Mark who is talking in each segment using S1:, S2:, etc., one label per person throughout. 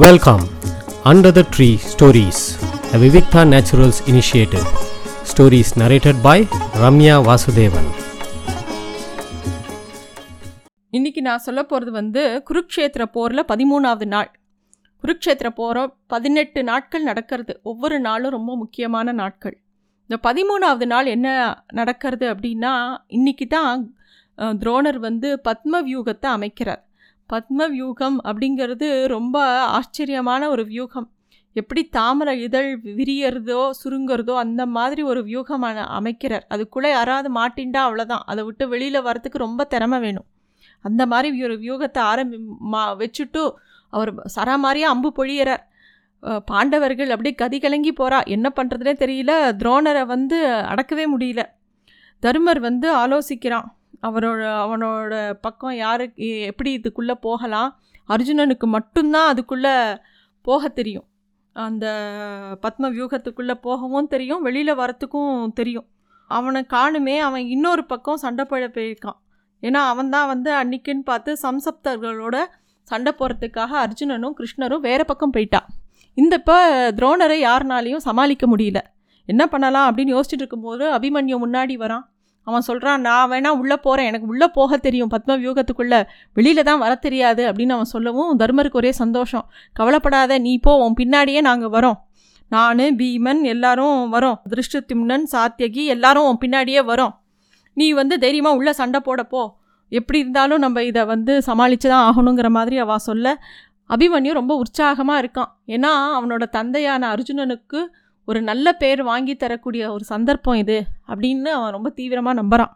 S1: Welcome under the tree stories the Vivikta Naturals initiative stories narrated by Ramya Vasudevan
S2: இன்னைக்கு நான் சொல்ல போகிறது வந்து குருக்ஷேத்திர போரில் பதிமூணாவது நாள். குருக்ஷேத்திர போகிற பதினெட்டு நாட்கள் நடக்கிறது. ஒவ்வொரு நாளும் ரொம்ப முக்கியமான நாட்கள். இந்த பதிமூணாவது நாள் என்ன நடக்கிறது அப்படின்னா இன்னைக்கு தான் துரோணர் வந்து பத்ம வியூகத்தை அமைக்கிறார். பத்ம வியூகம் அப்படிங்கிறது ரொம்ப ஆச்சரியமான ஒரு வியூகம். எப்படி தாமரை இதழ் விரியறதோ சுருங்குறதோ அந்த மாதிரி ஒரு வியூகம் அமைக்கிறார். அதுக்குள்ளே யாராவது மாட்டின்டா அவ்வளோதான் அதை விட்டு வெளியில் வரத்துக்கு ரொம்ப திறமை வேணும். அந்த மாதிரி ஒரு வியூகத்தை ஆரம்பி மா வச்சுட்டு அவர் சராமாரியாக அம்பு பொழியிறார். பாண்டவர்கள் அப்படியே கதி கலங்கி போகிறா என்ன பண்ணுறதுனே தெரியல. துரோணரை வந்து அடக்கவே முடியல. தருமர் வந்து ஆலோசிக்கிறான். அவரோட அவனோட பக்கம் யாருக்கு எப்படி இதுக்குள்ளே போகலாம்? அர்ஜுனனுக்கு மட்டும்தான் அதுக்குள்ளே போக தெரியும். அந்த பத்ம வியூகத்துக்குள்ளே போகவும் தெரியும் வெளியில் வரத்துக்கும் தெரியும். அவனை காணுமே அவன் இன்னொரு பக்கம் சண்டை போட போயிருக்கான். ஏன்னா அவன் தான் வந்து அன்னைக்குன்னு பார்த்து சம்சப்தர்களோட சண்டை போகிறதுக்காக அர்ஜுனனும் கிருஷ்ணரும் வேறு பக்கம் போயிட்டான். இந்த இப்போ துரோணரை யாருனாலையும் சமாளிக்க முடியல. என்ன பண்ணலாம் அப்படின்னு யோசிச்சுட்டு இருக்கும்போது அபிமன்யு முன்னாடி வரான். அவன் சொல்கிறான் நான் வேணா உள்ளே போகிறேன் எனக்கு உள்ளே போக தெரியும் பத்ம வியூகத்துக்குள்ளே வெளியில் தான் வர தெரியாது அப்படின்னு அவன் சொல்லவும் தர்மருக்கு ஒரே சந்தோஷம். கவலைப்படாத நீ போ உன் பின்னாடியே நாங்கள் வரோம். நான் பீமன் எல்லாரும் வரோம். திருஷ்டத்திம்னன் சாத்தியகி எல்லாரும் உன் பின்னாடியே வரோம். நீ வந்து தைரியமாக உள்ளே சண்டை போடப்போ எப்படி இருந்தாலும் நம்ம இதை வந்து சமாளித்து தான் ஆகணுங்கிற மாதிரி அவள் சொல்ல அபிமன்யு ரொம்ப உற்சாகமாக இருக்கான். ஏன்னா அவனோட தந்தையான அர்ஜுனனுக்கு ஒரு நல்ல பேர் வாங்கி தரக்கூடிய ஒரு சந்தர்ப்பம் இது அப்படின்னு அவன் ரொம்ப தீவிரமாக நம்புகிறான்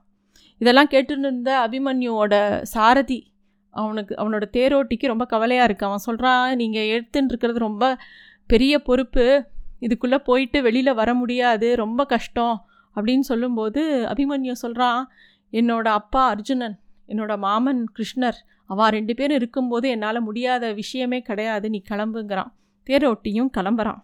S2: இதெல்லாம் கேட்டுன்னு இருந்த அபிமன்யுவோட சாரதி அவனுக்கு அவனோட தேரோட்டிக்கு ரொம்ப கவலையாக இருக்குது அவன் சொல்கிறான் நீங்கள் எடுத்துன்னு இருக்கிறது ரொம்ப பெரிய பொறுப்பு. இதுக்குள்ளே போயிட்டு வெளியில் வர முடியாது. ரொம்ப கஷ்டம். அப்படின்னு சொல்லும்போது அபிமன்யு சொல்கிறான் என்னோட அப்பா அர்ஜுனன் என்னோட மாமன் கிருஷ்ணர் அவா ரெண்டு பேரும் இருக்கும்போது என்னால் முடியாத விஷயமே கிடையாது. நீ கிளம்புங்கிறான். தேரோட்டியும் கிளம்புறான்.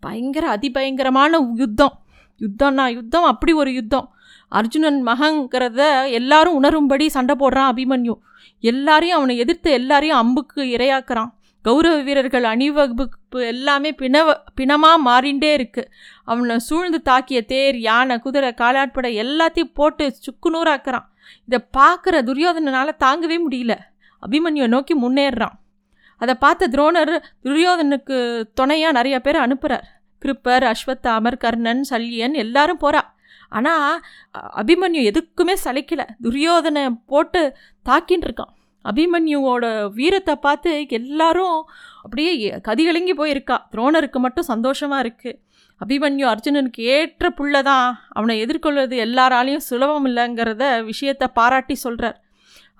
S2: பயங்கர அதிபயங்கரமான யுத்தம். யுத்தம்னா யுத்தம் அப்படி ஒரு யுத்தம். அர்ஜுனன் மகங்கிறத எல்லாரும் உணரும்படி சண்டை போடுறான் அபிமன்யு. எல்லாரையும் அவனை எதிர்த்து எல்லாரையும் அம்புக்கு இரையாக்குறான். கௌரவ வீரர்கள் அணிவகுப்பு எல்லாமே பிணவ பிணமாக மாறிண்டே இருக்குது அவனை சூழ்ந்து தாக்கிய தேர் யானை குதிரை காலாட்படை எல்லாத்தையும் போட்டு சுக்குநூறாக்குறான் இதை பார்க்குற துரியோதனனால் தாங்கவே முடியல. அபிமன்யுவை நோக்கி முன்னேறுறான். அதை பார்த்த துரோணர் துரியோதனுக்கு துணையாக நிறைய பேர் அனுப்புகிறார் கிருப்பர் அஸ்வத்தாமர் கர்ணன் சல்லியன் எல்லாரும் போகிறா ஆனால் அபிமன்யு எதுக்குமே சளைக்கலை. துரியோதனை போட்டு தாக்கின்னு இருக்கான். அபிமன்யுவோட வீரத்தை பார்த்து எல்லாரும் அப்படியே கதிகலங்கி போயிருக்கா. துரோணருக்கு மட்டும் சந்தோஷமாக இருக்குது அபிமன்யு அர்ஜுனனுக்கு ஏற்ற புள்ள தான் அவனை எதிர்கொள்வது எல்லாராலையும் சுலபம் இல்லைங்கிறத விஷயத்தை பாராட்டி சொல்கிறார்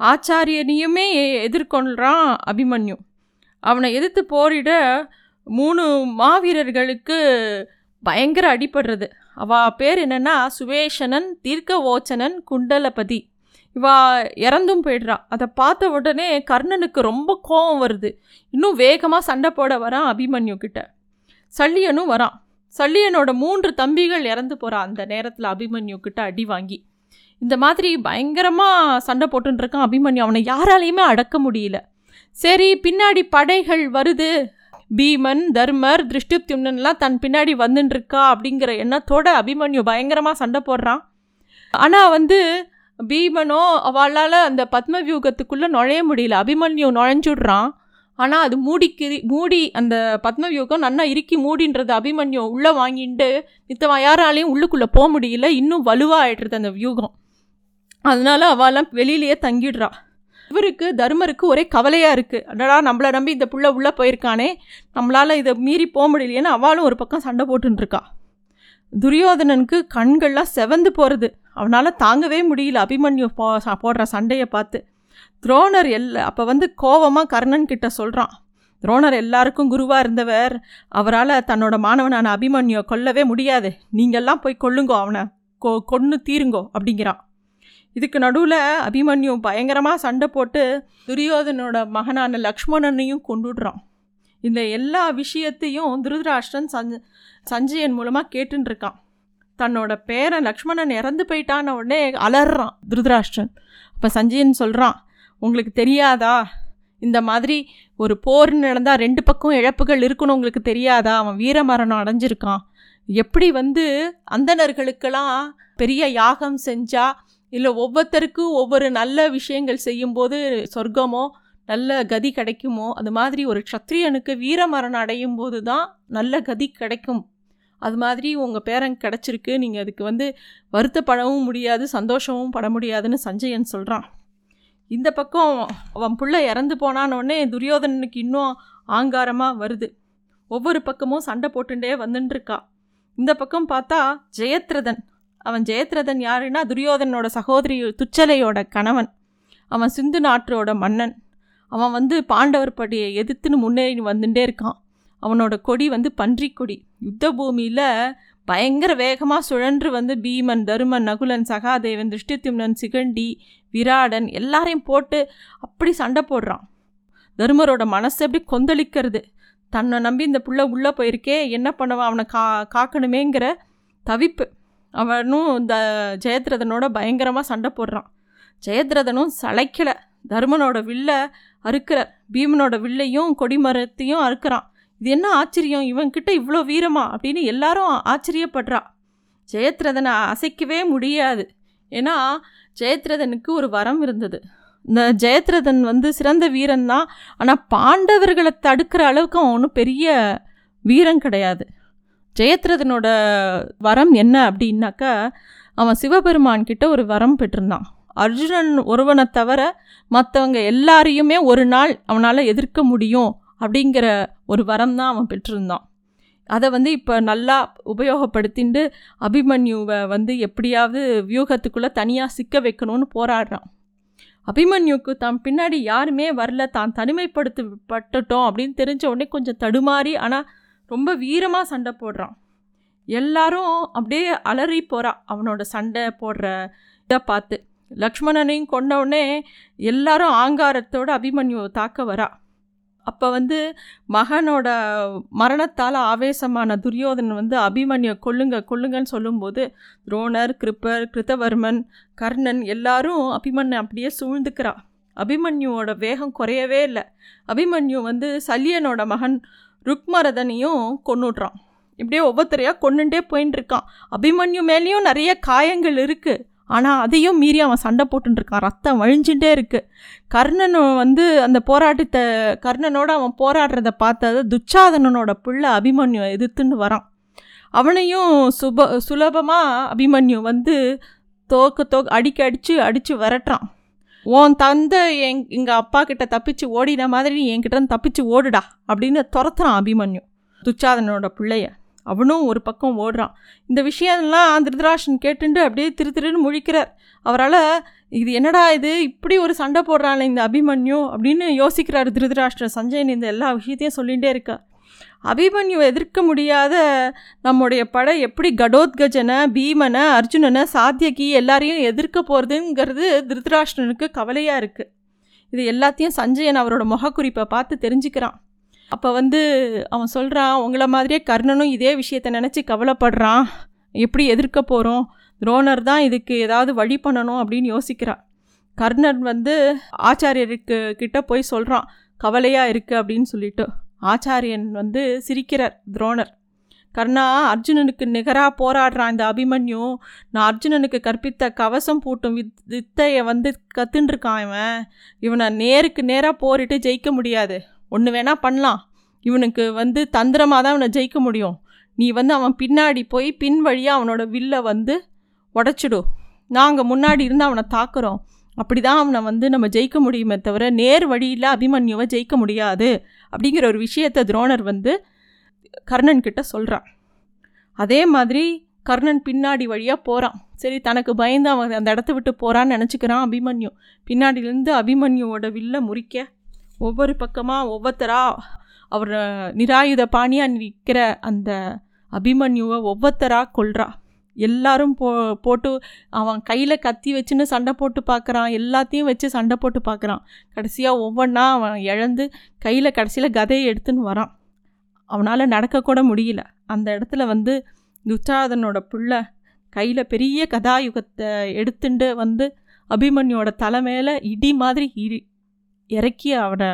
S2: ஆச்சாரியனையுமே எதிர்கொள்கிறான் அபிமன்யு. அவனை எதிர்த்து போரிட மூணு மாவீரர்களுக்கு பயங்கர அடிபடுறது. அவள் பேர் என்னென்னா சுவேஷனன் தீர்க்க ஓச்சனன் குண்டலபதி. இவா இறந்தும் போயிடுறா. அதை பார்த்த உடனே கர்ணனுக்கு ரொம்ப கோபம் வருது. இன்னும் வேகமாக சண்டை போட வரான் அபிமன்யு கிட்ட. சல்லியனும் வரான். சல்லியனோட மூன்று தம்பிகள் இறந்து போகிறான் அந்த நேரத்தில் அபிமன்யு கிட்ட அடி வாங்கி. இந்த மாதிரி பயங்கரமாக சண்டை போட்டுருக்கான் அபிமன்யு. அவனை யாராலையுமே அடக்க முடியல. சரி பின்னாடி படைகள் வருது. பீமன் தர்மர் திருஷ்டிப்தியும்னன்லாம் தன் பின்னாடி வந்துன்னு இருக்கா அப்படிங்கிற எண்ணத்தோட அபிமன்யு பயங்கரமாக சண்டை போடுறான். ஆனால் வந்து பீமனோ அவளால் அந்த பத்ம வியூகத்துக்குள்ளே நுழைய முடியல. அபிமன்யு நுழைஞ்சுடுறான். ஆனால் அது மூடிக்கிரி மூடி அந்த பத்ம வியூகம் நன்னா இறுக்கி மூடின்றது அபிமன்யு உள்ளே வாங்கிட்டு நித்தவன் யாராலையும் உள்ளுக்குள்ளே போக முடியல. இன்னும் வலுவாகிடுறது அந்த வியூகம். அதனால் அவெல்லாம் வெளியிலேயே தங்கிடுறான் இவருக்கு தர்மருக்கு ஒரே கவலையாக இருக்குது அடடா நம்மளை நம்பி இந்த புள்ள உள்ளே போயிருக்கானே. நம்மளால் இதை மீறி போக முடியலையேன்னு அவளும் ஒரு பக்கம் சண்டை போட்டுருக்கா துரியோதனனுக்கு கண்கள்லாம் செவந்து போகிறது அவனால் தாங்கவே முடியல அபிமன்யு போ போடுற சண்டையை பார்த்து. துரோணர் எல்லா அப்போ வந்து கோவமாக கர்ணன் கிட்ட சொல்கிறான் துரோணர் எல்லாருக்கும் குருவாக இருந்தவர். அவரால் தன்னோட மாணவனான அபிமன்யுவை கொல்லவே முடியாது. நீங்கள்லாம் போய் கொல்லுங்கோ அவனை. கொ கொன்று தீருங்கோ அப்படிங்கிறான். இதுக்கு நடுவில் அபிமன்யு பயங்கரமாக சண்டை போட்டு துரியோதனோட மகனான லக்ஷ்மணனையும் கொண்டுடுறான். இந்த எல்லா விஷயத்தையும் திருதராஷ்டன் சஞ்ச சஞ்சயன் மூலமாக கேட்டுருக்கான் தன்னோட பேரன் லக்ஷ்மணன் இறந்து போயிட்டான உடனே அலறான் திருதராஷ்டன் அப்போ சஞ்சயன் சொல்கிறான் உங்களுக்கு தெரியாதா? இந்த மாதிரி ஒரு போர் நடந்தால் ரெண்டு பக்கம் இழப்புகள் இருக்குன்னு உங்களுக்கு தெரியாதா? அவன் வீரமரணம் அடைஞ்சிருக்கான். எப்படி வந்து அந்தணர்களுக்கெல்லாம் பெரிய யாகம் செஞ்சால் இல்லை ஒவ்வொருத்தருக்கும் ஒவ்வொரு நல்ல விஷயங்கள் செய்யும்போது சொர்க்கமோ நல்ல கதி கிடைக்குமோ அது மாதிரி ஒரு க்ஷத்ரியனுக்கு வீரமரணம் அடையும் போது தான் நல்ல கதி கிடைக்கும். அது மாதிரி உங்கள் பேரன் கிடச்சிருக்கு நீங்கள் அதுக்கு வந்து வருத்தப்படவும் முடியாது சந்தோஷமும் பட முடியாதுன்னு சஞ்சயன் சொல்கிறான் இந்த பக்கம் அவன் பிள்ளை இறந்து போனானோடனே துரியோதனனுக்கு இன்னும் ஆங்காரமாக வருது. ஒவ்வொரு பக்கமும் சண்டை போட்டுட்டே வந்துட்டுருக்கா இந்த பக்கம் பார்த்தா ஜெயத்ரதன். அவன் ஜெயத்ரதன் யாருன்னா துரியோதனோட சகோதரி துச்சலையோட கணவன். அவன் சிந்து நாட்டோட மன்னன். அவன் வந்து பாண்டவர் படியை எதிர்த்துன்னு முன்னேறி வந்துட்டே இருக்கான். அவனோட கொடி வந்து பன்றி கொடி யுத்த பூமியில் பயங்கர வேகமாக சுழன்று வந்து பீமன் தருமன் நகுலன் சகாதேவன் திருஷ்டித்யும்னன் சிகண்டி விராடன் எல்லாரையும் போட்டு அப்படி சண்டை போடுறான். தருமரோட மனசு எப்படி கொந்தளிக்கிறது? தன்னை நம்பி இந்த புள்ள உள்ளே போயிருக்கே என்ன பண்ணுவான்? அவனை கா காக்கணுமேங்கிற தவிப்பு. அவனும் இந்த ஜெயத்ரதனோட பயங்கரமாக சண்டை போடுறான். ஜெயத்ரதனும் சளைக்கலை. தர்மனோட வில்லை அறுக்கிற பீமனோட வில்லையும் கொடிமரத்தையும் அறுக்கிறான். இது என்ன ஆச்சரியம்? இவன்கிட்ட இவ்வளோ வீரமா? அப்படின்னு எல்லாரும் ஆச்சரியப்படுறா. ஜெயத்ரதனை அசைக்கவே முடியாது. ஏன்னா ஜெயத்ரதனுக்கு ஒரு வரம் இருந்தது. இந்த ஜெயத்ரதன் வந்து சிறந்த வீரன் தான் ஆனால் பாண்டவர்களை தடுக்கிற அளவுக்கு அவன் ஒன்றும் பெரிய வீரம் கிடையாது. ஜெயத்ரதனோட வரம் என்ன அப்படின்னாக்கா அவன் சிவபெருமான் கிட்ட ஒரு வரம் பெற்றிருந்தான். அர்ஜுனன் ஒருவனை தவிர மற்றவங்க எல்லாரையுமே ஒரு நாள் அவனால் எதிர்க்க முடியும் அப்படிங்கிற ஒரு வரம் தான் அவன் பெற்றிருந்தான். அதை வந்து இப்போ நல்லா உபயோகப்படுத்திட்டு அபிமன்யுவை வந்து எப்படியாவது வியூகத்துக்குள்ளே தனியாக சிக்க வைக்கணும்னு போராடுறான். அபிமன்யுக்கு தான் பின்னாடி யாருமே வரல தான் தனிமைப்படுத்தப்பட்டுட்டோம் அப்படின்னு தெரிஞ்ச உடனே கொஞ்சம் தடுமாறி ஆனால் ரொம்ப வீரமாக சண்டை போடுறான். எல்லாரும் அப்படியே அலறி போகிறா அவனோட சண்டை போடுற இதை பார்த்து. லக்ஷ்மணனையும் கொண்டவுடனே எல்லாரும் ஆங்காரத்தோட அபிமன்யு தாக்க வரா. அப்போ வந்து மகனோட மரணத்தால் ஆவேசமான துரியோதனன் வந்து அபிமன்யை கொல்லுங்க கொல்லுங்கன்னு சொல்லும்போது துரோணர் கிருப்பர் கிருத்தவர்மன் கர்ணன் எல்லாரும் அபிமன்யை அப்படியே சூழ்ந்துக்கிறா. அபிமன்யுவோட வேகம் குறையவே இல்லை. அபிமன்யு வந்து சல்லியனோட மகன் ருக்மரதனையும் கொன்னுடுறான். இப்படியே ஒவ்வொருத்தரையாக கொண்டுட்டே போயின்னு இருக்கான் அபிமன்யு மேலேயும் நிறைய காயங்கள் இருக்குது ஆனால் அதையும் மீறி அவன் சண்டை போட்டுருக்கான் ரத்தம் வழிஞ்சுட்டே இருக்குது கர்ணன் வந்து அந்த போராட்டத்தை கர்ணனோட அவன் போராடுறத பார்த்தது துச்சாதனனோட பிள்ளை அபிமன்யு எதிர்த்துன்னு வரான். அவனையும் சுப சுலபமாக அபிமன்யு வந்து தோக்க தோக்க அடிக்க அடித்து அடித்து விரட்டுறான். உன் தந்தை எங் எங்கள் அப்பா கிட்ட தப்பிச்சு ஓடின மாதிரி நீ என்கிட்ட தப்பிச்சு ஓடுடா அப்படின்னு துரத்துறான் அபிமன்யு. துச்சாதனோட பிள்ளைய. அவனும் ஒரு பக்கம் ஓடுறான். இந்த விஷயம்லாம் திருதராஷன் கேட்டுண்டு அப்படியே திரு திருன்னு முழிக்கிறார். அவரால் இது என்னடா இது? இப்படி ஒரு சண்டை போடுறாள் இந்த அபிமன்யு அப்படின்னு யோசிக்கிறார் திருதராஷ்டிர சஞ்சயன் இந்த எல்லா விஷயத்தையும் சொல்லிகிட்டே இருக்கா அபிமன்யு எதிர்க்க முடியாத நம்முடைய படை எப்படி கடோத்கஜனை பீமனை அர்ஜுனனை சாத்தியகி எல்லாரையும் எதிர்க்க போகிறதுங்கிறது திருதராஷ்டனுக்கு கவலையாக இருக்குது இது எல்லாத்தையும் சஞ்சயன் அவரோட முகக்குறிப்பை பார்த்து தெரிஞ்சுக்கிறான். அப்போ வந்து அவன் சொல்கிறான் உங்களை மாதிரியே கர்ணனும் இதே விஷயத்தை நினச்சி கவலைப்படுறான். எப்படி எதிர்க்க போகிறோம் துரோணர் தான் இதுக்கு ஏதாவது வழி பண்ணணும் அப்படின்னு யோசிக்கிறான். கர்ணன் வந்து ஆச்சாரியருக்கு கிட்ட போய் சொல்கிறான் கவலையாக இருக்குது அப்படின்னு சொல்லிட்டு. ஆச்சாரியன் வந்து சிரிக்கிறார் துரோணர். கர்ணா அர்ஜுனனுக்கு நிகராக போராடுறான் இந்த அபிமன்யு. நான் அர்ஜுனனுக்கு கற்பித்த கவசம் பூட்டும் வித் வித்தையை வந்து கத்துன்ட்ருக்கான் இவன். இவனை நேருக்கு நேராக போரிட்டு ஜெயிக்க முடியாது. ஒன்று வேணால் பண்ணலாம். இவனுக்கு வந்து தந்திரமாக தான் அவனை ஜெயிக்க முடியும். நீ வந்து அவன் பின்னாடி போய் பின் வழியாக அவனோட வில்லை வந்து உடச்சிடும் நாங்கள் முன்னாடி இருந்து அவனை தாக்குறோம். அப்படி தான் அவனை வந்து நம்ம ஜெயிக்க முடியுமே தவிர நேர் வழியில் அபிமன்யுவை ஜெயிக்க முடியாது அப்படிங்கிற ஒரு விஷயத்தை துரோணர் வந்து கர்ணன் கிட்ட சொல்கிறான் அதே மாதிரி கர்ணன் பின்னாடி வழியாக போகிறான் சரி தனக்கு பயந்து அவன் அந்த இடத்த விட்டு போகிறான்னு நினச்சிக்கிறான் அபிமன்யு. பின்னாடியிலேருந்து அபிமன்யுவோட வில்ல முறிக்க ஒவ்வொரு பக்கமாக ஒவ்வொருத்தராக அவர் நிராயுத பாணியாக நிற்கிற அந்த அபிமன்யுவை ஒவ்வொருத்தராக கொள்றா எல்லாரும் போ போட்டு அவன் கையில் கத்தி வச்சுன்னு சண்டை போட்டு பார்க்குறான் எல்லாத்தையும் வச்சு சண்டை போட்டு பார்க்குறான் கடைசியாக ஒவ்வொன்றா அவன் இழந்து கையில் கடைசியில் கதையை எடுத்துன்னு வரான். அவனால் நடக்கக்கூட முடியல. அந்த இடத்துல வந்து துச்சாதனோட பிள்ளை கையில் பெரிய கதாயுகத்தை எடுத்துட்டு வந்து அபிமன்யோட தலை மேலே இடி மாதிரி இடி இறக்கி அவனை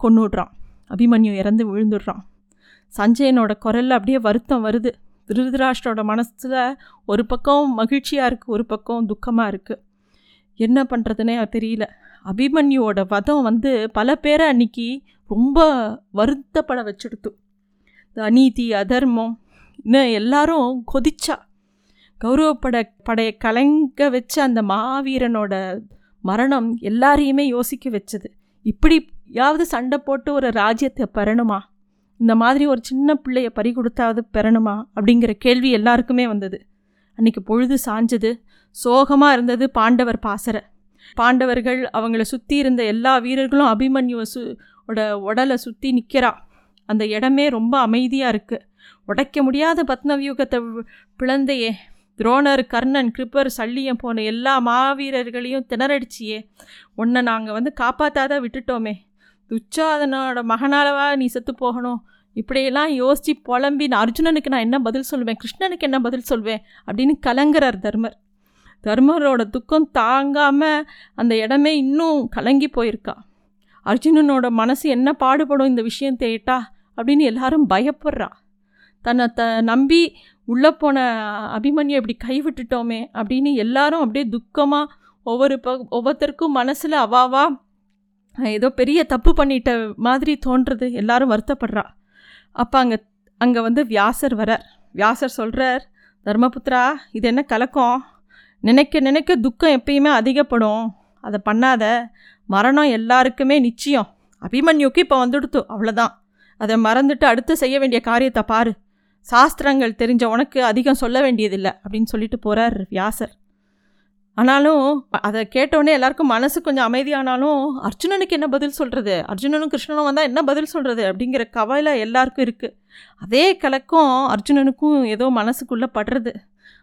S2: கொண்டுடுறான் அபிமன்யு இறந்து விழுந்துடுறான். சஞ்சயனோட குரலில் அப்படியே வருத்தம் வருது. திருதராஷ்டரோட மனசில் ஒரு பக்கம் மகிழ்ச்சியாக இருக்குது ஒரு பக்கம் துக்கமாக இருக்குது என்ன பண்ணுறதுனே தெரியல. அபிமன்யுவோட வதம் வந்து பல பேரை அன்னைக்கு ரொம்ப வருத்தப்பட வச்சுடுத்து. இந்த அநீதி அதர்மம் இன்னும் எல்லாரும் கொதிச்சா. கௌரவப்பட படைய கலங்க வச்ச அந்த மாவீரனோட மரணம் எல்லாரையுமே யோசிக்க வச்சது. இப்படியாவது சண்டை போட்டு ஒரு ராஜ்யத்தை பெறணுமா? இந்த மாதிரி ஒரு சின்ன பிள்ளைய பறி கொடுத்தாவது பெறணுமா? அப்படிங்கிற கேள்வி எல்லாருக்குமே வந்தது. அன்றைக்கி பொழுது சாஞ்சது. சோகமாக இருந்தது பாண்டவர் பாசறை பாண்டவர்கள் அவங்கள சுற்றி இருந்த எல்லா வீரர்களும் அபிமன்யுவை சு ஓட உடலை சுற்றி நிற்கிறா அந்த இடமே ரொம்ப அமைதியாக இருக்குது உடைக்க முடியாத பத்மவியூகத்தை பிளந்தையே. துரோணர் கர்ணன் கிருப்பர் சல்லியம் போன எல்லா மாவீரர்களையும் திணறடிச்சியே. உன்னை நாங்கள் வந்து காப்பாற்றாத விட்டுட்டோமே. துச்சாதனோட மகனாலவா நீ செத்து போகணும்? இப்படியெல்லாம் யோசித்து புலம்பி நான் அர்ஜுனனுக்கு நான் என்ன பதில் சொல்லுவேன்? கிருஷ்ணனுக்கு என்ன பதில் சொல்வேன் அப்படின்னு கலங்குறார் தர்மர். தர்மரோட துக்கம் தாங்காமல் அந்த இடமே இன்னும் கலங்கி போயிருக்கா. அர்ஜுனனோட மனசு என்ன பாடுபடும் இந்த விஷயம் தேட்டா? அப்படின்னு எல்லாரும் பயப்படுறா. தன்னை த நம்பி உள்ளே போன அபிமன்யு இப்படி கைவிட்டுட்டோமே அப்படின்னு எல்லாரும் அப்படியே துக்கமாக ஒவ்வொரு ப ஒவ்வொருத்தருக்கும் மனசில் அவாவா ஏதோ பெரிய தப்பு பண்ணிட்ட மாதிரி தோன்றுறது எல்லாரும் வருத்தப்படுறா. அப்போ அங்கே அங்கே வந்து வியாசர் வரார். வியாசர் சொல்கிறார் தர்மபுத்ரா இது என்ன கலக்கம்? நினைக்க நினைக்க துக்கம் எப்பயுமே அதிகப்படும். அதை பண்ணாத. மரணம் எல்லாருக்குமே நிச்சயம். அபிமன்யுக்கு இப்போ வந்துடுத்து அவ்வளோதான் அதை மறந்துட்டு அடுத்து செய்ய வேண்டிய காரியத்தை பாரு. சாஸ்திரங்கள் தெரிஞ்ச உனக்கு அதிகம் சொல்ல வேண்டியதில்லை அப்படின்னு சொல்லிட்டு போகிறார் வியாசர். ஆனாலும் அதை கேட்டோடனே எல்லாருக்கும் மனசு கொஞ்சம் அமைதியானாலும் அர்ஜுனனுக்கு என்ன பதில் சொல்கிறது அர்ஜுனனும் கிருஷ்ணனும் வந்தால் என்ன பதில் சொல்கிறது அப்படிங்கிற கவலை எல்லாருக்கும் இருக்குது அதே கலக்கம் அர்ஜுனனுக்கும் ஏதோ மனசுக்குள்ளே படுறது.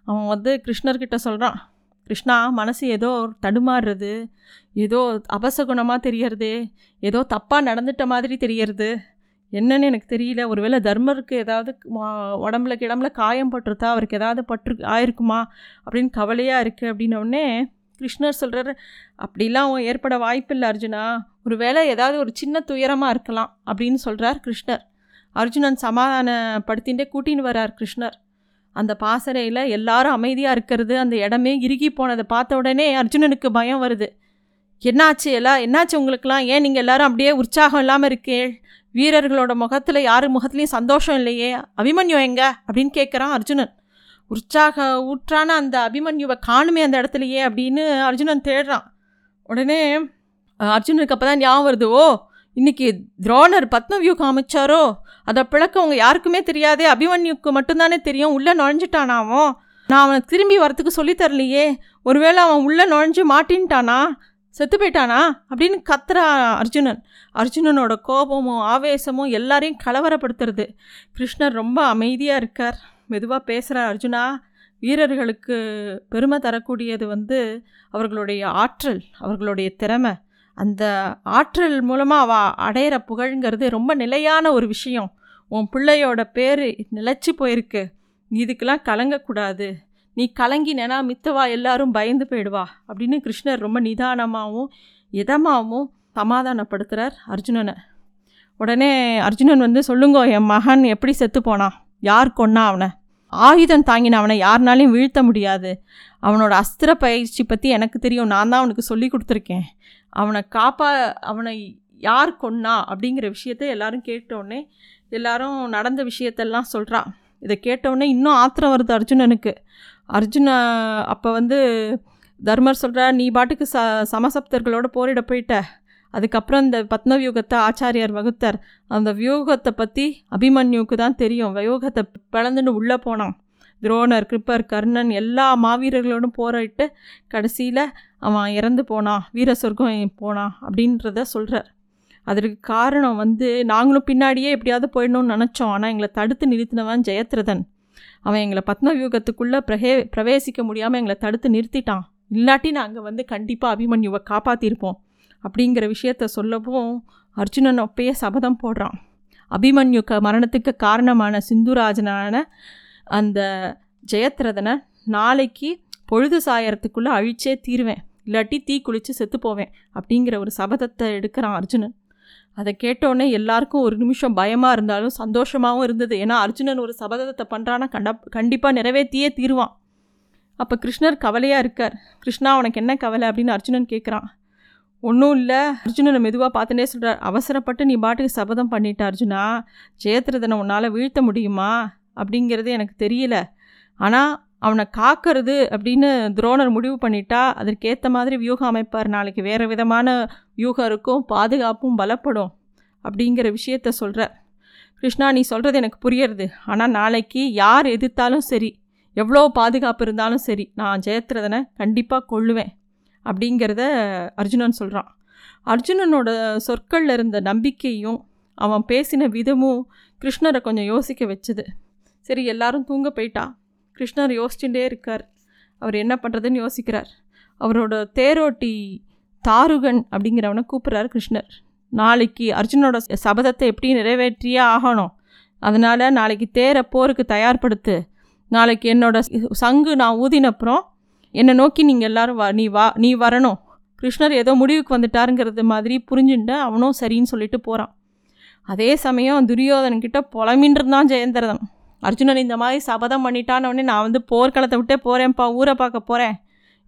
S2: அவன் வந்து கிருஷ்ணர்கிட்ட சொல்கிறான் கிருஷ்ணா மனசு ஏதோ தடுமாறுறது ஏதோ அபசகுணமாக தெரியறது ஏதோ தப்பாக நடந்துட்ட மாதிரி தெரியறது என்னன்னு எனக்கு தெரியல. ஒருவேளை தர்மருக்கு ஏதாவது உடம்புல கிடம்புல காயம் பட்டிருத்தா அவருக்கு ஏதாவது பட்டு ஆயிருக்குமா அப்படின்னு கவலையாக இருக்குது அப்படின்னோடனே கிருஷ்ணர் சொல்கிறார் அப்படிலாம் ஏற்பட வாய்ப்பில்லை அர்ஜுனா. ஒரு வேளை ஏதாவது ஒரு சின்ன துயரமாக இருக்கலாம் அப்படின்னு சொல்கிறார் கிருஷ்ணர். அர்ஜுனன் சமாதானப்படுத்தின்றே கூட்டின்னு வரார் கிருஷ்ணர். அந்த பாசறையில் எல்லாரும் அமைதியாக இருக்கிறது அந்த இடமே இறுகி போனதை பார்த்த உடனே அர்ஜுனனுக்கு பயம் வருது. என்னாச்சு எல்லாம் என்னாச்சு உங்களுக்கெல்லாம்? ஏன் நீங்கள் எல்லாரும் அப்படியே உற்சாகம் இல்லாமல் இருக்கே வீரர்களோட முகத்தில் யார் முகத்துலேயும் சந்தோஷம் இல்லையே? அபிமன்யு எங்க? அப்படின்னு கேட்குறான் அர்ஜுனன். உற்சாக ஊற்றான அந்த அபிமன்யுவை காணுமே அந்த இடத்துலையே அப்படின்னு அர்ஜுனன் தேடுறான். உடனே அர்ஜுனனுக்கு அப்போ தான் ஞாபகம் வருது ஓ இன்றைக்கி துரோணர் பத்மவியூ காமிச்சாரோ? அதை பிழக்க அவங்க யாருக்குமே தெரியாதே அபிமன்யுக்கு மட்டும்தானே தெரியும் உள்ளே நுழைஞ்சிட்டானாவும் நான் அவனை திரும்பி வரத்துக்கு சொல்லித்தரலையே ஒருவேளை அவன் உள்ளே நுழைஞ்சு மாட்டின்ட்டானா? செத்து போயிட்டானா? அப்படின்னு கத்துறா அர்ஜுனன். அர்ஜுனனோட கோபமும் ஆவேசமும் எல்லாரையும் கலவரப்படுத்துறது. கிருஷ்ணர் ரொம்ப அமைதியாக இருக்கார். மெதுவாக பேசுகிறார் அர்ஜுனா. வீரர்களுக்கு பெருமை தரக்கூடியது வந்து அவர்களுடைய ஆற்றல் அவர்களுடைய திறமை. அந்த ஆற்றல் மூலமாக அவ அடையிற புகழ்ங்கிறது ரொம்ப நிலையான ஒரு விஷயம். உன் பிள்ளையோட பேர் நிலச்சி போயிருக்கு. இதுக்கெல்லாம் கலங்கக்கூடாது. நீ கலங்கினேனா மித்தவா எல்லாரும் பயந்து போயிடுவா அப்படின்னு கிருஷ்ணர் ரொம்ப நிதானமாகவும் இதமாகவும் சமாதானப்படுத்துகிறார் அர்ஜுனனை. உடனே அர்ஜுனன் வந்து சொல்லுங்க என் மகன் எப்படி செத்து போனான் யார் கொன்னா அவனை? ஆயுதம் தாங்கின அவனை யாருனாலையும் வீழ்த்த முடியாது. அவனோட அஸ்திர பயிற்சி பற்றி எனக்கு தெரியும். நான் தான் அவனுக்கு சொல்லி கொடுத்துருக்கேன். அவனை காப்பா அவனை யார் கொன்னா? அப்படிங்கிற விஷயத்த எல்லாரும் கேட்டோடனே எல்லாரும் நடந்த விஷயத்தெல்லாம் சொல்கிறான் இதை கேட்டவுடனே இன்னும் ஆத்திரம் வருது அர்ஜுனனுக்கு. அர்ஜுன அப்போ வந்து தர்மர் சொல்கிறா நீ பாட்டுக்கு ச சமசப்தர்களோட போரிட போயிட்ட. அதுக்கப்புறம் இந்த பத்மவியூகத்தை ஆச்சாரியார் வகுத்தார். அந்த வியூகத்தை பற்றி அபிமன்யுக்கு தான் தெரியும். வியூகத்தை பிளந்துன்னு உள்ளே போனான். துரோணர் கிருப்பர் கர்ணன் எல்லா மாவீரர்களோடும் போராடிட்டு கடைசியில் அவன் இறந்து போனான் வீர சொர்க்கம் போனான் அப்படின்றத சொல்கிறார் அதற்கு காரணம் வந்து நாங்களும் பின்னாடியே எப்படியாவது போயிடணும்னு நினச்சோம். ஆனால் எங்களை தடுத்து நிறுத்தினவன் ஜெயத்ரதன். அவன் எங்களை பத்மவியூகத்துக்குள்ளே பிரகே பிரவேசிக்க முடியாமல் எங்களை தடுத்து நிறுத்திட்டான். இல்லாட்டி நாங்கள் வந்து கண்டிப்பாக அபிமன்யுவை காப்பாற்றிருப்போம் அப்படிங்கிற விஷயத்த சொல்லவும் அர்ஜுனன் அப்பயே சபதம் போடுறான். அபிமன்யு க மரணத்துக்கு காரணமான சிந்துராஜனான அந்த ஜெயத்ரதனை நாளைக்கு பொழுது சாயறத்துக்குள்ளே அழிச்சே தீருவேன். இல்லாட்டி தீ குளித்து செத்து போவேன். அப்படிங்கிற ஒரு சபதத்தை எடுக்கிறான் அர்ஜுனன். அதை கேட்டோடனே எல்லாருக்கும் ஒரு நிமிஷம் பயமாக இருந்தாலும் சந்தோஷமாகவும் இருந்தது. ஏன்னா அர்ஜுனன் ஒரு சபதத்தை பண்ணுறான்னா கண்ட கண்டிப்பாக நிறைவேற்றியே தீருவான். அப்போ கிருஷ்ணர் கவலையாக இருக்கார். கிருஷ்ணா உனக்கு என்ன கவலை அப்படின்னு அர்ஜுனன் கேட்குறான் ஒன்றும் இல்லை. அர்ஜுனனை மெதுவாக பார்த்துட்டே சொல்கிறார் அவசரப்பட்டு நீ பாட்டுக்கு சபதம் பண்ணிட்ட அர்ஜுனா ஜெயத்ரதனை உன்னால் வீழ்த்த முடியுமா? அப்படிங்கிறது எனக்கு தெரியல. ஆனால் அவனை காக்கிறது அப்படின்னு துரோணர் முடிவு பண்ணிட்டா அதற்கேற்ற மாதிரி வியூகம் அமைப்பார். நாளைக்கு வேறு விதமான வியூகம் இருக்கும் பாதுகாப்பும் பலப்படும் அப்படிங்கிற விஷயத்த சொல்கிறார் கிருஷ்ணா நீ சொல்கிறது எனக்கு புரியறது. ஆனால் நாளைக்கு யார் எதிர்த்தாலும் சரி எவ்வளோ பாதுகாப்பு இருந்தாலும் சரி நான் ஜெயத்ரதனை கண்டிப்பாக கொள்ளுவேன் அப்படிங்கிறத அர்ஜுனன் சொல்கிறான் அர்ஜுனனோட சொற்களில் இருந்த நம்பிக்கையும் அவன் பேசின விதமும் கிருஷ்ணரை கொஞ்சம் யோசிக்க வச்சுது. சரி எல்லாரும் தூங்க போயிட்டா? கிருஷ்ணர் யோசிச்சுட்டே இருக்கார். அவர் என்ன பண்ணுறதுன்னு யோசிக்கிறார். அவரோட தேரோட்டி தாருகன் அப்படிங்கிறவனை கூப்பிட்றாரு கிருஷ்ணர். நாளைக்கு அர்ஜுனோட சபதத்தை எப்படி நிறைவேற்றியே ஆகணும். அதனால் நாளைக்கு தேரை போருக்கு தயார்படுத்து நாளைக்கு என்னோட சங்கு நான் ஊதினப்புறம் என்னை நோக்கி நீங்கள் எல்லாரும் வா நீ வா நீ வரணும். கிருஷ்ணர் ஏதோ முடிவுக்கு வந்துட்டாருங்கிறது மாதிரி புரிஞ்சுட்டு அவனும் சரின்னு சொல்லிட்டு போகிறான் அதே சமயம் துரியோதனன்கிட்ட புலமின்னு தான் ஜெயந்திரதன். அர்ஜுனன் இந்த மாதிரி சபதம் பண்ணிட்டானவொடனே நான் வந்து போர்க்களத்தை விட்டே போகிறேன்ப்பா ஊரை பார்க்க போகிறேன்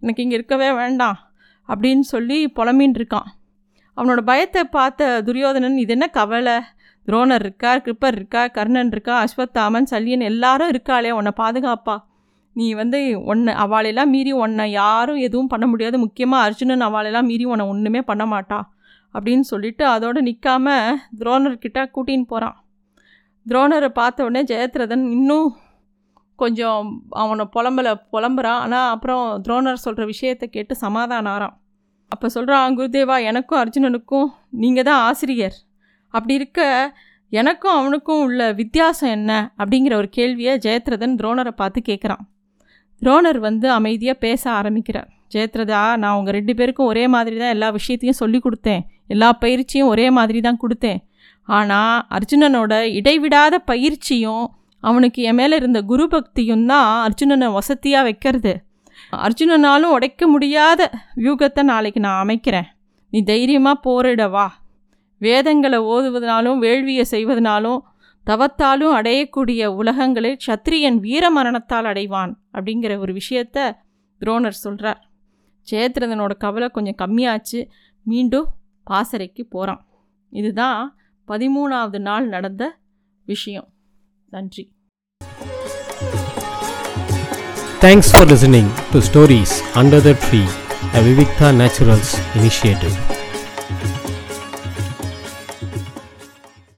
S2: எனக்கு இங்கே இருக்கவே வேண்டாம் அப்படின்னு சொல்லி புலமின் இருக்கான் அவனோட பயத்தை பார்த்த துரியோதனன் இது என்ன கவலை? துரோணர் இருக்கா? கிருப்பர் இருக்கா? கர்ணன் இருக்கா? அஸ்வத்தாமன் சல்லியன் எல்லாரும் இருக்காளே உன்னை பாதுகாப்பா. நீ வந்து ஒன்றை அவளெல்லாம் மீறி உன்னை யாரும் எதுவும் பண்ண முடியாது. முக்கியமாக அர்ஜுனன் அவளெல்லாம் மீறி உன்னை ஒன்றுமே பண்ண மாட்டா. அப்படின்னு சொல்லிட்டு அதோடு நிற்காம துரோணர்கிட்ட கூட்டின்னு போகிறான் துரோணரை பார்த்த உடனே ஜெயத்ரதன் இன்னும் கொஞ்சம் அவனை புலம்பலை புலம்புறான். ஆனால் அப்புறம் துரோணர் சொல்கிற விஷயத்தை கேட்டு சமாதானம் ஆறான். அப்போ சொல்கிறான் குருதேவா எனக்கும் அர்ஜுனனுக்கும் நீங்கள் தான் ஆசிரியர். அப்படி இருக்க எனக்கும் அவனுக்கும் உள்ள வித்தியாசம் என்ன? அப்படிங்கிற ஒரு கேள்வியை ஜெயத்ரதன் துரோணரை பார்த்து கேட்குறான் துரோணர் வந்து அமைதியாக பேச ஆரம்பிக்கிறார். ஜெயத்ரதா நான் உங்கள் ரெண்டு பேருக்கும் ஒரே மாதிரி தான் எல்லா விஷயத்தையும் சொல்லி கொடுத்தேன். எல்லா பயிற்சியும் ஒரே மாதிரி தான் கொடுத்தேன். ஆனால் அர்ஜுனனோட இடைவிடாத பயிற்சியும் அவனுக்கு என் மேலே இருந்த குரு பக்தியும் தான் அர்ஜுனனை வசதியாக வைக்கிறது. அர்ஜுனனாலும் உடைக்க முடியாத வியூகத்தை நாளைக்கு நான் அமைக்கிறேன். நீ தைரியமாக போரிடவா வேதங்களை ஓதுவதனாலும் வேள்வியை செய்வதனாலும் தவத்தாலும் அடையக்கூடிய உலகங்களை சத்திரியன் வீர மரணத்தால் அடைவான் அப்படிங்கிற ஒரு விஷயத்த துரோணர் சொல்கிறார் ஜெயத்ரதனோட கவலை கொஞ்சம் கம்மியாச்சு. மீண்டும் பாசறைக்கு போகிறான் இதுதான் பதிமூணாவது நாள் நடந்த விஷயம் நன்றி
S1: thanks for listening to stories under the tree a Vivikta Naturals initiative